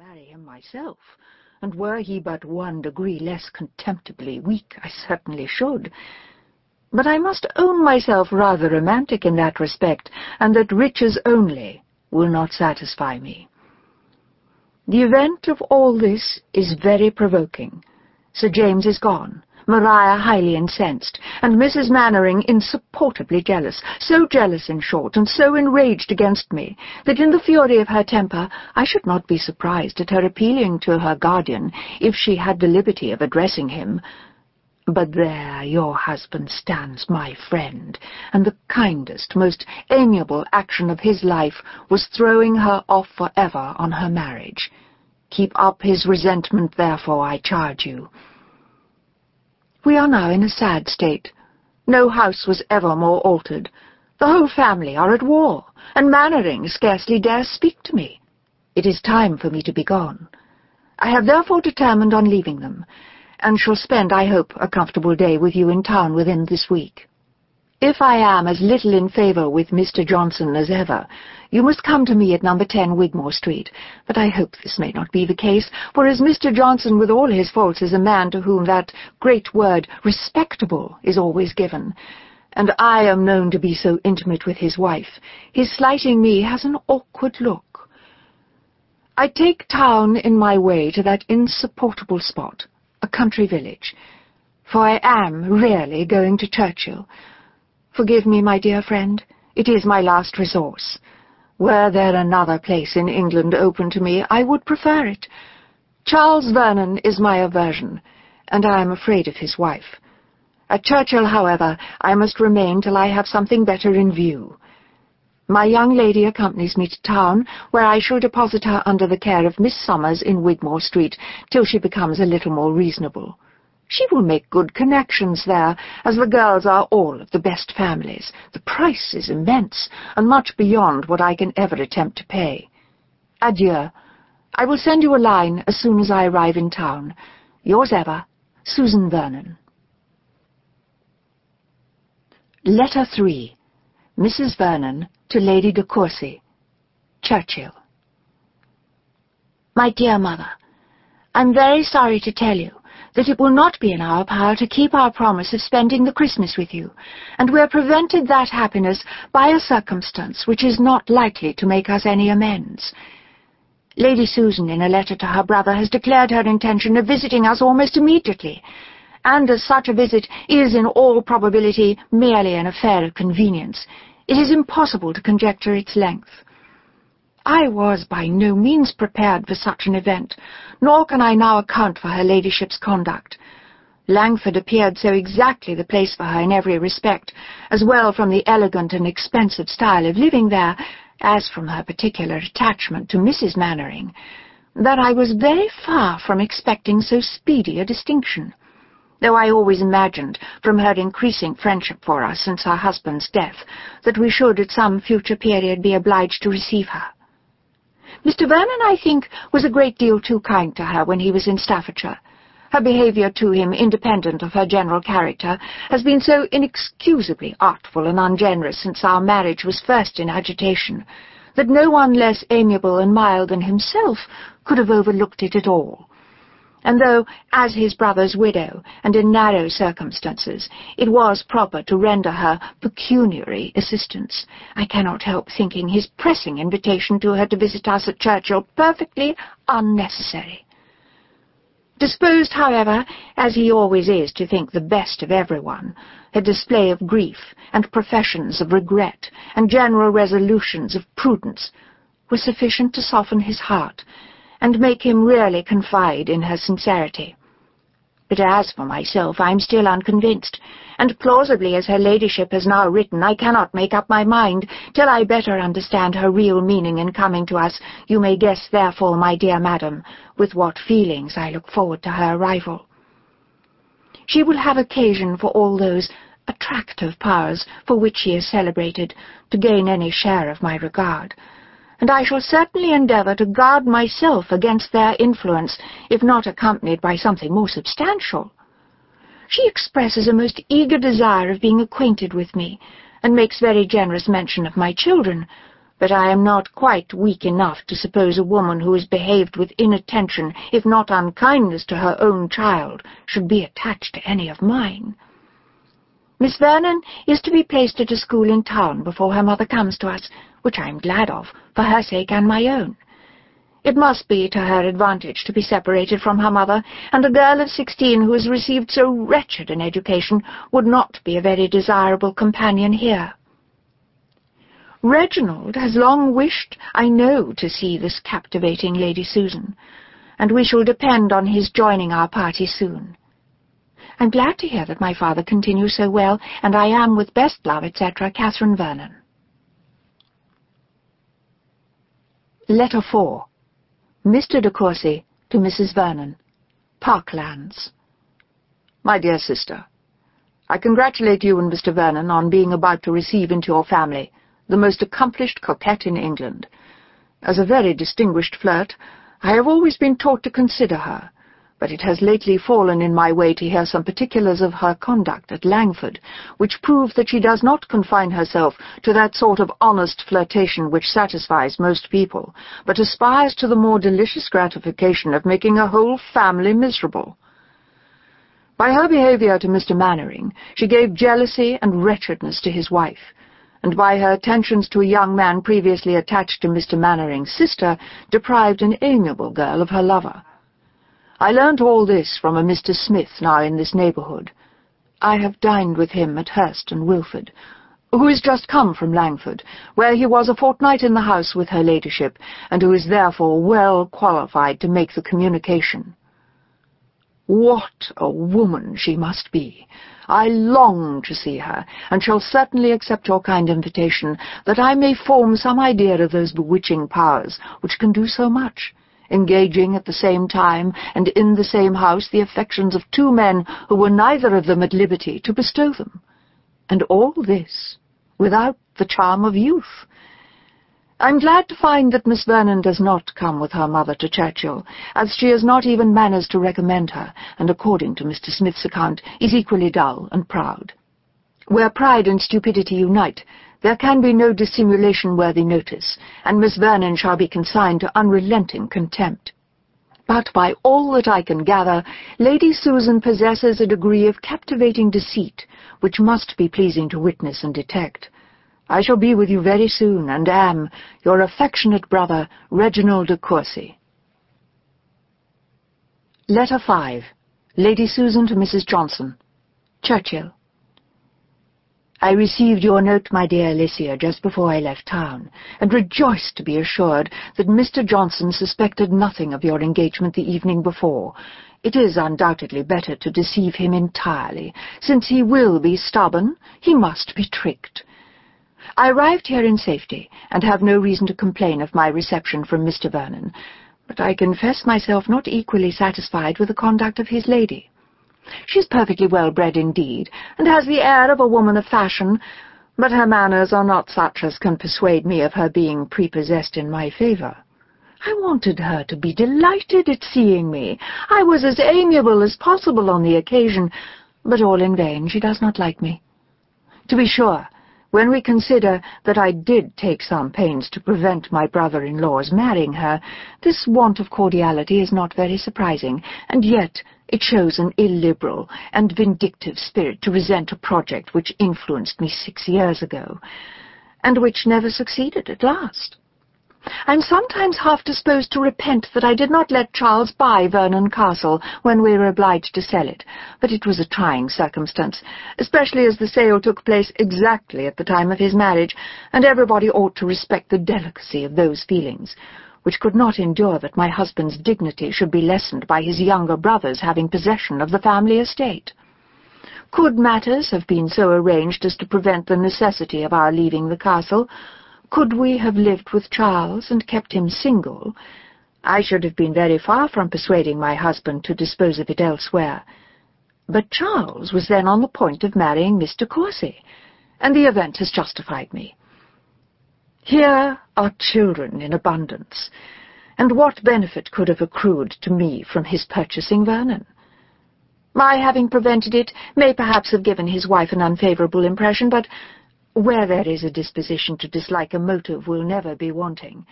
marry him myself, and were he but one degree less contemptibly weak, I certainly should. But I must own myself rather romantic in that respect, and that riches only will not satisfy me. The event of all this is very provoking. Sir James is gone, Maria highly incensed, and Mrs. Manwaring insupportably jealous, so jealous, in short, and so enraged against me, that in the fury of her temper I should not be surprised at her appealing to her guardian if she had the liberty of addressing him. But there your husband stands my friend, and the kindest, most amiable action of his life was throwing her off for ever on her marriage. Keep up his resentment, therefore, I charge you. We are now in a sad state. No house was ever more altered. The whole family are at war, and Manwaring scarcely dares speak to me. It is time for me to be gone. I have therefore determined on leaving them, and shall spend, I hope, a comfortable day with you in town within this week. If I am as little in favour with Mr. Johnson as ever, you must come to me at number 10 Wigmore Street, but I hope this may not be the case, for as Mr. Johnson, with all his faults, is a man to whom that great word, respectable, is always given, and I am known to be so intimate with his wife, his slighting me has an awkward look. I take town in my way to that insupportable spot, a country village, for I am really going to Churchill, Forgive me, my dear friend. It is my last resource. Were there another place in England open to me, I would prefer it. Charles Vernon is my aversion, and I am afraid of his wife. At Churchill, however, I must remain till I have something better in view. My young lady accompanies me to town, where I shall deposit her under the care of Miss Summers in Wigmore Street, till she becomes a little more reasonable. She will make good connections there, as the girls are all of the best families. The price is immense, and much beyond what I can ever attempt to pay. Adieu. I will send you a line as soon as I arrive in town. Yours ever, Susan Vernon. Letter 3 Mrs. Vernon to Lady de Courcy Churchill My dear Mother, I'm very sorry to tell you that it will not be in our power to keep our promise of spending the Christmas with you, and we are prevented that happiness by a circumstance which is not likely to make us any amends. Lady Susan, in a letter to her brother, has declared her intention of visiting us almost immediately, and as such a visit is in all probability merely an affair of convenience, it is impossible to conjecture its length. I was by no means prepared for such an event, nor can I now account for her ladyship's conduct. Langford appeared so exactly the place for her in every respect, as well from the elegant and expensive style of living there, as from her particular attachment to Mrs. Manwaring, that I was very far from expecting so speedy a distinction, though I always imagined, from her increasing friendship for us since her husband's death, that we should at some future period be obliged to receive her. Mr. Vernon, I think, was a great deal too kind to her when he was in Staffordshire. Her behaviour to him, independent of her general character, has been so inexcusably artful and ungenerous since our marriage was first in agitation, that no one less amiable and mild than himself could have overlooked it at all and though, as his brother's widow, and in narrow circumstances, it was proper to render her pecuniary assistance, I cannot help thinking his pressing invitation to her to visit us at Churchill perfectly unnecessary. Disposed, however, as he always is to think the best of everyone, a display of grief, and professions of regret, and general resolutions of prudence, were sufficient to soften his heart, and make him really confide in her sincerity. But as for myself, I am still unconvinced, and plausibly as her ladyship has now written, I cannot make up my mind till I better understand her real meaning in coming to us. You may guess, therefore, my dear madam, with what feelings I look forward to her arrival. She will have occasion for all those attractive powers for which she is celebrated to gain any share of my regard, and I shall certainly endeavour to guard myself against their influence, if not accompanied by something more substantial. She expresses a most eager desire of being acquainted with me, and makes very generous mention of my children, but I am not quite weak enough to suppose a woman who has behaved with inattention, if not unkindness, to her own child should be attached to any of mine. Miss Vernon is to be placed at a school in town before her mother comes to us, which I am glad of, for her sake and my own. It must be to her advantage to be separated from her mother, and a girl of sixteen who has received so wretched an education would not be a very desirable companion here. Reginald has long wished, I know, to see this captivating Lady Susan, and we shall depend on his joining our party soon. I'm glad to hear that my father continues so well, and I am, with best love, etc., Catherine Vernon. Letter 4 Mr. de Courcy to Mrs. Vernon Parklands My dear sister, I congratulate you and Mr. Vernon on being about to receive into your family the most accomplished coquette in England. As a very distinguished flirt, I have always been taught to consider her, but it has lately fallen in my way to hear some particulars of her conduct at Langford, which prove that she does not confine herself to that sort of honest flirtation which satisfies most people, but aspires to the more delicious gratification of making a whole family miserable. By her behaviour to Mr. Manwaring, she gave jealousy and wretchedness to his wife, and by her attentions to a young man previously attached to Mr. Manwaring's sister, deprived an amiable girl of her lover. I learnt all this from a Mr. Smith now in this neighbourhood. I have dined with him at Hurst and Wilford, who is just come from Langford, where he was a fortnight in the house with her ladyship, and who is therefore well qualified to make the communication. What a woman she must be! I long to see her, and shall certainly accept your kind invitation, that I may form some idea of those bewitching powers which can do so much, engaging at the same time and in the same house the affections of two men who were neither of them at liberty to bestow them. And all this without the charm of youth, I'm glad to find that Miss Vernon does not come with her mother to Churchill, as she has not even manners to recommend her, and according to Mr. Smith's account, is equally dull and proud. Where pride and stupidity unite, there can be no dissimulation-worthy notice, and Miss Vernon shall be consigned to unrelenting contempt. But by all that I can gather, Lady Susan possesses a degree of captivating deceit, which must be pleasing to witness and detect. I shall be with you very soon, and am your affectionate brother, Reginald de Courcy. Letter 5 Lady Susan to Mrs. Johnson Churchill I received your note, my dear Alicia, just before I left town, and rejoiced to be assured that Mr. Johnson suspected nothing of your engagement the evening before. It is undoubtedly better to deceive him entirely. Since he will be stubborn, he must be tricked. I arrived here in safety, and have no reason to complain of my reception from Mr. Vernon, but I confess myself not equally satisfied with the conduct of his lady. She is perfectly well bred indeed, and has the air of a woman of fashion, but her manners are not such as can persuade me of her being prepossessed in my favour. I wanted her to be delighted at seeing me. I was as amiable as possible on the occasion, but all in vain. She does not like me. To be sure, when we consider that I did take some pains to prevent my brother-in-law's marrying her, this want of cordiality is not very surprising, and yet it shows an illiberal and vindictive spirit to resent a project which influenced me six years ago, and which never succeeded at last. I'm sometimes half disposed to repent that I did not let Charles buy Vernon Castle when we were obliged to sell it, but it was a trying circumstance, especially as the sale took place exactly at the time of his marriage, and everybody ought to respect the delicacy of those feelings, which could not endure that my husband's dignity should be lessened by his younger brothers having possession of the family estate. Could matters have been so arranged as to prevent the necessity of our leaving the castle, could we have lived with Charles and kept him single, I should have been very far from persuading my husband to dispose of it elsewhere. But Charles was then on the point of marrying Mr. Courcy, and the event has justified me. Here are children in abundance, and what benefit could have accrued to me from his purchasing Vernon? My having prevented it may perhaps have given his wife an unfavourable impression, but Where there is a disposition to dislike a motive will never be wanting.